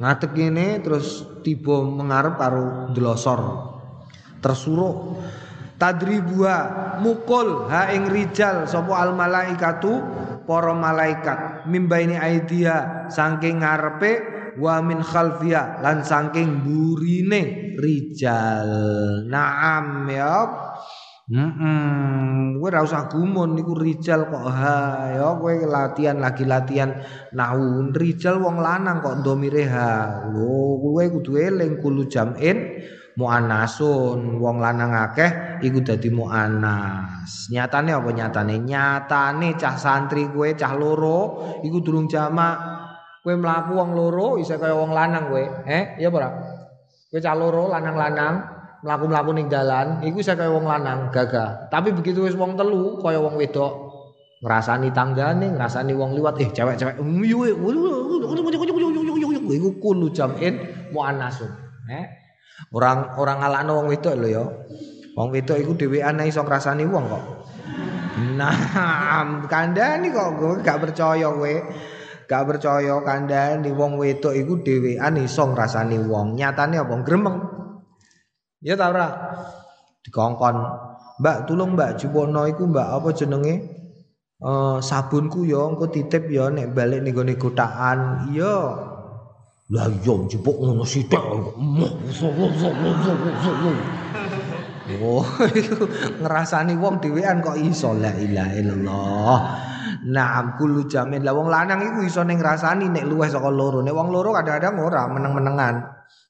ngadeg ini terus tiba mengarep karo delosor tersuruh tadribua mukul ha ing rijal sapa al malaikatu? Para malaikat. Mimbaini aidia saking ngarepe wa min khalfia lan saking burine rijal. Naam ya Hmm, kowe ora usah gumun niku rijal kok. Ha ya kowe latihan lagi latihan nahu rijal wong lanang kok ndomire ha. Lho kowe kudu eling kulu jamin muannasun wong lanang akeh iku dadi muannas nyatane apa nyatane? Nyatane cah santri kowe cah loro iku durung jamak. Kowe mlaku wong loro isa kaya wong lanang kowe. Eh iya ora kowe loro lanang-lanang mlaku-mlaku ning dalan iku saya kaya wong lanang gagah. Tapi begitu wis wong telu kaya wong wedok ngrasani tanggane, ngrasani wong liwat eh cewek-cewek iku kulu jamin muannasun. Eh. Orang orang ngalakno wong wedok lho ya. Wong wedok iku dhewean iso ngrasani wong kok. Nah, kandhani kok gue gak percaya kowe. Gak percaya kandhani wong wedok iku dhewean iso ngrasani wong. Nyatane apa gremeng. Ya ta ora? Dikongkon. Mbak, tulung Mbak Juwono iku Mbak apa jenenge? Uh, sabunku ya engko titip ya nek balik ning gone kotakan. Iya. Lah iya jupuk ngono sithik. Oh, ngerasani wong dhewean kok iso la ilaha illallah. Naam kulu jamin lah wong lanang iku iso ning ngrasani nek luwih saka loro. Nek wong loro kadang-kadang ora meneng-menengan.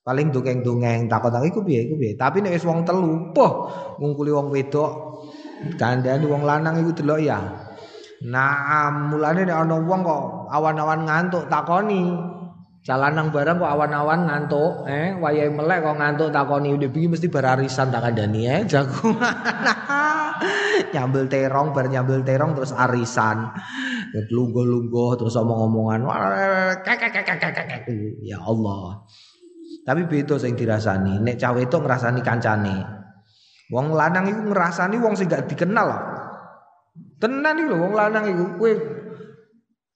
Paling dongeng-dongeng takut-takut iku piye iku piye. Tapi nek wis wong telu, poh ngungkuli wong wedok kandhane wong lanang iku delok ya. Nah, mulane nek ana wong kok awan-awan ngantuk takoni. Jalanang barang kok awan-awan ngantuk, eh wayahe melek kok ngantuk takoni udah begini mesti berarisan tak kandani eh jago. nyambel terong bar nyambel terong terus arisan. Lungguh-lungguh terus omong-omongan. Ya Allah. Tapi beda sing dirasani. Nek cawe itu ngrasani kancane. Wong lanang iku ngrasani wong sing gak dikenal. Tenan iki lho wong lanang iku kowe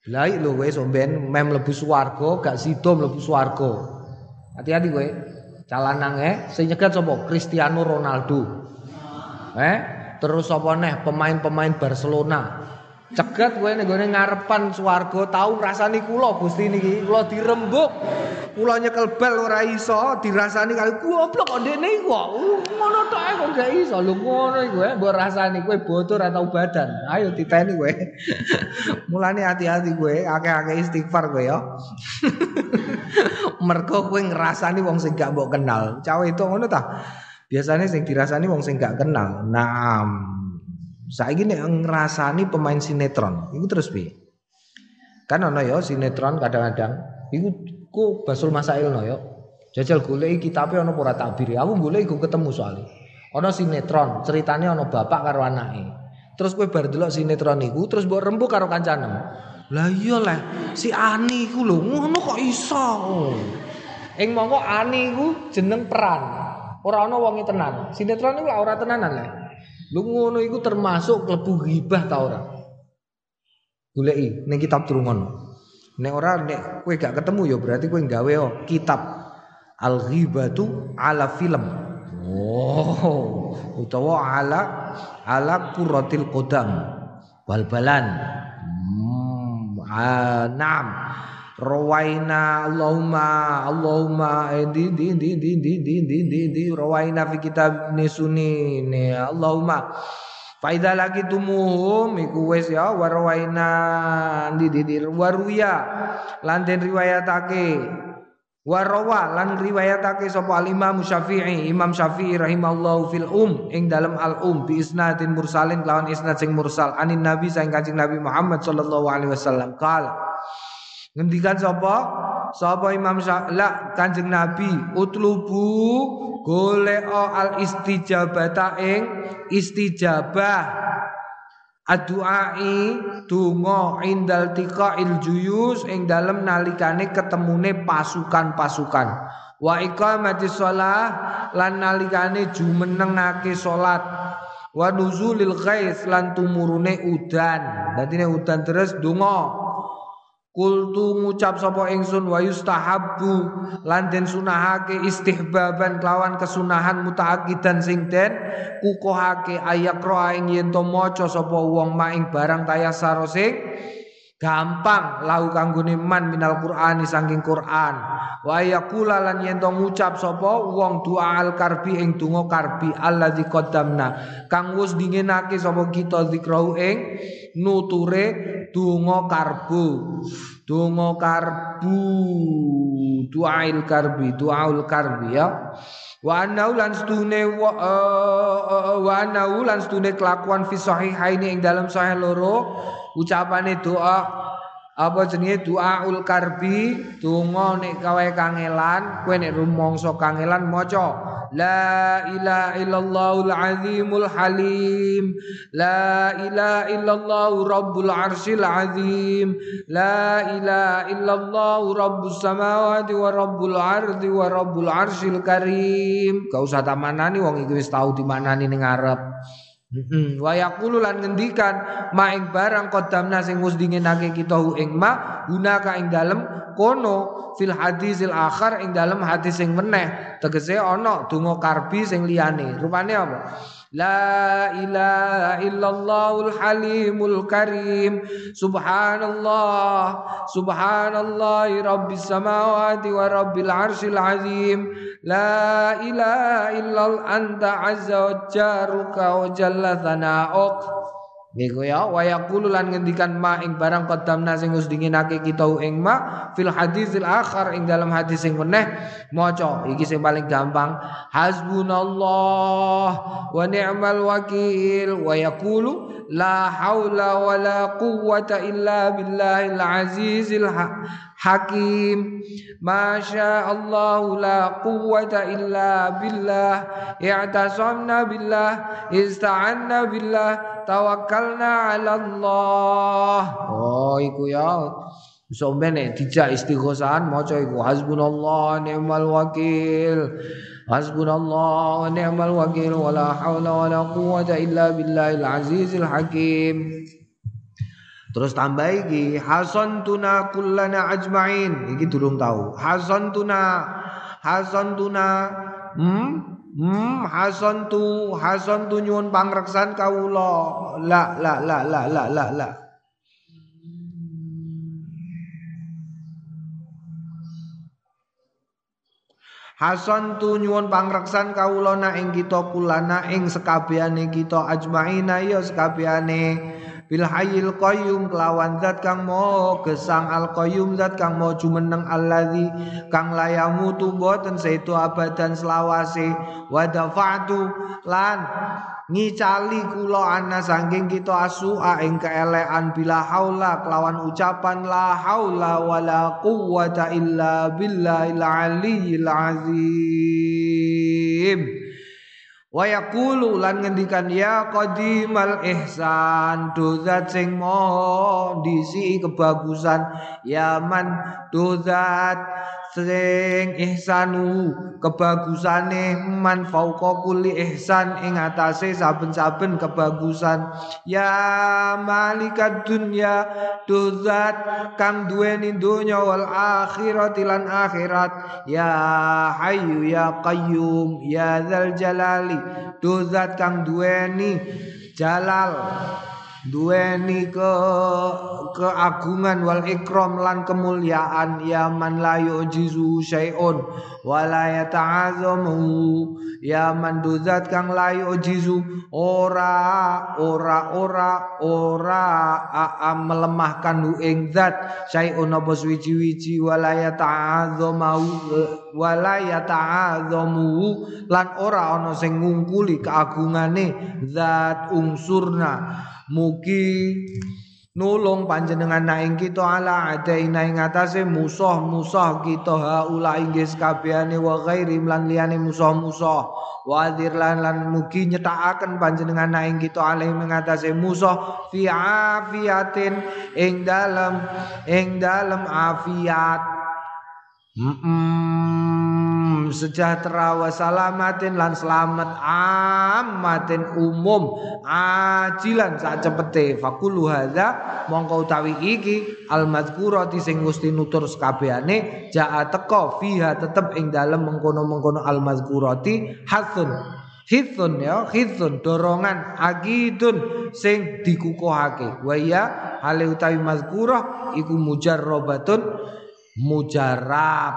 Lai lho kowe somben mem mlebu swarga gak sida mlebu swarga. Hati-hati kowe. Calanang eh sing nyegat sapa? Cristiano Ronaldo. Eh, terus sapa neh pemain-pemain Barcelona. Cegat kowe ning ngarepan swarga tau ngrasani kula Gusti niki. Kula dirembuk. Kula nyekel bal ora iso dirasani kali goblok kok ndekne kok. Ngono tok kok gak iso. Lho ngono iku mbok rasani kowe bocor atau badan. Ayo titeni kowe. Mulane hati-hati kowe, akeh-akeh istighfar kowe ya. Mergo kowe ngrasani wong sing gak mbok kenal. Cawe itu ngono ta? Biasanya sing dirasani wong sing gak kenal. Naam. Saiki nek ngrasani pemain sinetron, iku terus piye? Kan ana ya sinetron kadang-kadang iku ku Basul Masail no ya. Jajal golek kitabe ana ora takbir. Aku golek iku ketemu soalnya. Ana sinetron, ceritanya ana bapak karo anake. Terus kowe bar delok sinetron iku terus mbok rembuk karo kancanem. Lah iya lah, si Ani iku lho ngono kok iso. Ing mongko Ani iku jeneng peran. Ora ana wonge tenan. Sinetron iku ora tenanan lah. Lu ngono iku termasuk klebu ghibah ta ora? Goleki ning kitab turun ngono. Nek ora nek kowe gak ketemu ya berarti kowe gawe oh, kitab Al Ghibatu ala film. Oh, utawa ala ala kuratil qodam bal-balan. Hmm, ah, naam. Rawaina Allahumma Allahumma eh, di di di di di di di di di rawaina fi kitab nisuni ne Allahumma Faida lagi tumuhum iku wis ya warwaina di di di waruya lan den riwayatake warawa lan riwayatake sapa al Imam Imam Syafi'i rahimallahu fil um ing dalam al um bi isnadin mursalin lawan isnad sing mursal anin nabi saing kanjeng Nabi Muhammad sallallahu alaihi wasallam qala Ngendikan sapa? Sapa Imam Syafi'i Kanjeng Nabi utlubu golek al istijabata ing istijabah Adu'ai donga indal tiqail juyus ing dalem nalikane ketemune pasukan-pasukan. Wa iqamati shalah lan nalikane jumenengake salat. Wa nuzulil ghais lan tumurune udan. Dadi udan terus donga. Kultu ngucap sapa ingsun wa yustahabbu lan den sunahake istihbaban kelawan kesunahan mutaakidan sing den kukuhake ayak ing yen to maca sapa wong maing barang tayasaro sing gampang lau kanggone man minal Qur'ani saking Qur'an. Wa yaqula lan yen to ngucap sapa wong doa al karbi ing donga karbi allazi qaddamna kang wis dingenake sapa kita zikrau ing nuture donga karbu. Donga karbu. Duail karbi duaul karbi ya. Wa anau lan stune wa, uh, wa anau lan stune kelakuan fi sahihaini ing dalam sahih loro. Ucapane doa apa jenenge? Doaul karbi. Donga nek kawe kangelan kowe nek rumangsa kangelan maca la ilaha illallahul azimul halim. La ilaha illallah rabbul arsyil azim. La ilaha illallah rabbus samawati wa rabbul ardi wa rabbul arsyil karim. Gak usah tamanani wong iki wis tau dimanani ning ngarep Hmm, wa yaqulu lan ngendikan ma ing barang qadamna sing wis dingenake kita hu ing ma gunaka ing dalem kono fil hadisil akhar ing dalem hadis sing meneh. Tegese ana donga karbi sing liyane. Rupane apa La ilaha illallahul halimul karim. Subhanallah. Subhanallah Rabbis samawati wa rabbil arshil azim. La ilaha illal anta azza wa jaruka wa jalla thana'uk Iku ya wa yaqulu lan ngendikan ma ing barang qaddamna sing wis dinginake kita ing ma fil hadisil akhar ing dalam hadis sing meneh. Maca iki sing paling gampang. Hasbunallah wa ni'mal wakil. Wa yaqulu la haula wa la quwwata illa billahil azizil hakim. Masya Allah la quwwata illa billah. I'tasamna billah ista'anna billah tawakkalna 'ala Allah oh iku ya. Sombene dijak istighosahan maca iku hasbunallah ni'mal wakil. Hasbunallah wa ni'mal wakil wala haula wala quwwata illa billahil azizil hakim. Terus tambah iki hasan tuna kullana ajmain. Iki durung tahu. Hasan tuna hasan tuna hmm Hmm, hasan tu hasan tu nyuwun pangreksan kawula. La la la la la la la. Hasan tu nyuwun pangreksan kawula na ing kita kulana ing sekabehane kita ajmaina ya sekabehane bil hayyil qayyum kelawan zat kang mo gesang. Al qayyum zat kang mo jumeneng. Alladzi kang layamu tu boten saitu abadan selawase. Wa dafa'tu lan ngicali kula ana saking kita asua ing keelekan. Bila haula kelawan ucapan la haula wala quwwata illa billahil aliyyil azim Wa yaqulu lan ngendikan ya qadimal ihsan dozat sing moho disi kebagusan. Ya man dozat sing ihsanu kebagusane man fauqa kulli ihsan ing atase saben-saben kebagusan. Ya malikat dunya duzat kang duweni donya wal akhirat lan akhirat. Ya hayyu ya qayyum ya dzal jalali duzat kang duweni jalal duweni ke keagungan wal ikram lan kemuliaan ya man la yujizu syai'un wala yata'azamu ya man duzat kang la yujizu ora ora ora ora a, melemahkan hu ing zat. Syai'un apa suwi-wiji wala yata'azamu wala yata'azamu lan ora ana sing ngungkuli keagungane zat unsurna Mugi nulung panjenengan naing kita ala adaina ing atase musuh-musuh kita. Haula inggih kabehane wa ghairim lan liyane musuh-musuh. Wadir lan lan mugi nyetakaken panjenengan naing kita alih mengatasi musuh. Fi afiatin ing dalem ing dalem afiat. Mm -mm sejahtera wa salamatin lan selamat amatin umum ajilan saat cepete. Fakulu hadza mongko utawi iki al madzkurati sing gusti nutur sekabehane jaa teko fiha tetep ing dalem mengkono-mengkono al madzkurati hasun. Hithun ya, hithun dorongan agidun sing dikukuhake. Wa ya hale utawi mazkurah iku mujarrabatun mujarab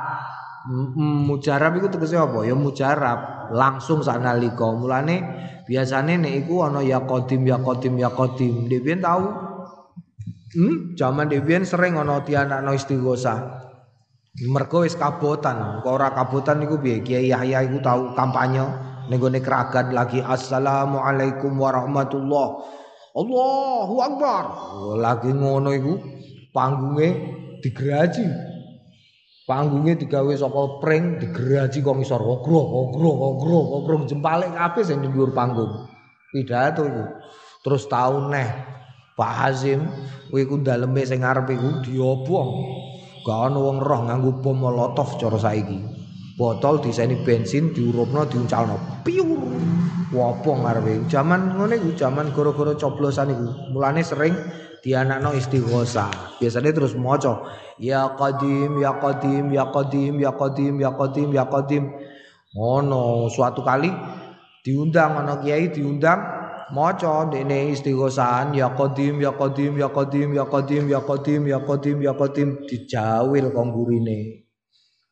mujarab iku tegese apa? Ya mujarab, langsung sanalika. Mulane biasane nek iku ana ya qadim ya qadim ya qadim. Dhewe tahu Hmm, zaman dhewe sering ana tianakno istighosa. Mergo wis kabotan, kok ora kabotan iku piye? Kiai Yahya iku tahu kampanye ning gone keragat lagi assalamualaikum warahmatullah. Allahu akbar. Lagi ngono iku panggunge digeraji Panggungnya digawe saka pring digeraji kok ngisor ogro ogro ogro ogro jempale kabeh sing dhuwur panggung. Pidato iku. Terus tau neh Pak Hazim kuwi ku daleme sing ngarep iku diobong. Gak ono wong roh nganggo bom molotov cara saiki. Botol diseni bensin diurupno diuncalno. Piur. Wobong ngarepe. Zaman ngene iku zaman gara-gara coblosan iku. Mulane sering dianakno istighosa. Biasanya terus maca ya qadim ya qadim ya qadim ya qadim ya qadim ya qadim ngono suatu kali diundang ana kiai diundang maca dene istighosahan ya qadim ya qadim ya qadim ya qadim ya qadim ya qadim ya qadim dijawil kong gurine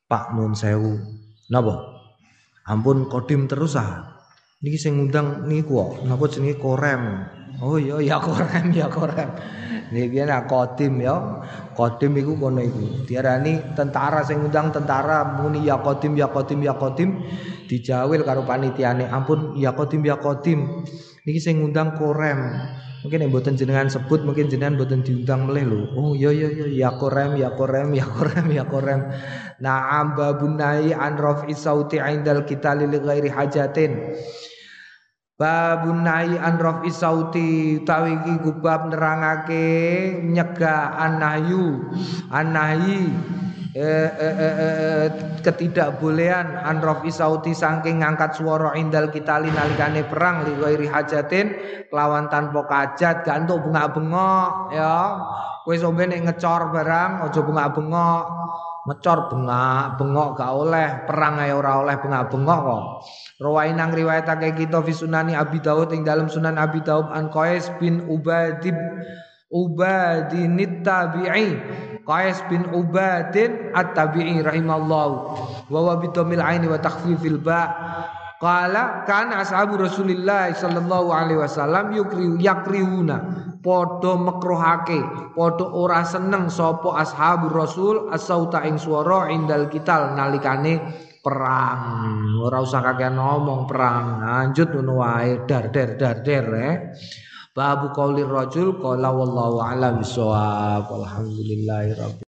Pak Nun sewu napa ampun qadim terus ah niki sing ngundang niku kok napa jenenge korem Oh iya ya korem ya korem. Niki nak kodim ya. Kodim iku kono iku. Diarani tentara sing ngundang tentara muni ya kodim ya kodim ya kodim dijawil karo panitiane. Ampun ya kodim ya kodim. Niki sing korem. Mungkin yang buatan jenengan sebut, mungkin jenengan buatan diundang meleh lho. Oh iya iya iya ya korem ya korem ya korem ya korem. Na'am babun nahi an raf'i sauti indal kita li ghairi hajatin. Babun nahi an raf'i sauti utawi iki kubab nerangake nyegah an-nahyu an-nahyi eh, eh, eh, eh, ketidakbolehan an raf'i sauti saking ngangkat swara indal kitali nalikane perang li ghairi hajatin kelawan tanpa kajat gak entuk bengak-bengok ya kowe sombe nek ngecor barang aja bengak-bengok. Ngecor bengak bengok gak oleh perang ae ora oleh bengak bengok kok. Rawain nang riwayatake kita fi sunani Abi Daud ing dalam sunan Abi Daud an Qais bin Ubadib Ubadin tabi'i. Qais bin Ubadin at-tabi'i rahimallahu. Wa wa bidomil aini wa takhfifil ba. Qala kan ashabu Rasulillah sallallahu alaihi wasallam yukri yakriuna padha mekruhake padha ora seneng sapa ashabu Rasul asauta ing swara indal kital nalikane perang. Ora usah kakean ngomong perang. Lanjut ngono wae dar der dar der eh. Babu qauli rajul qala wallahu a'lam bissawab. Alhamdulillahirabbil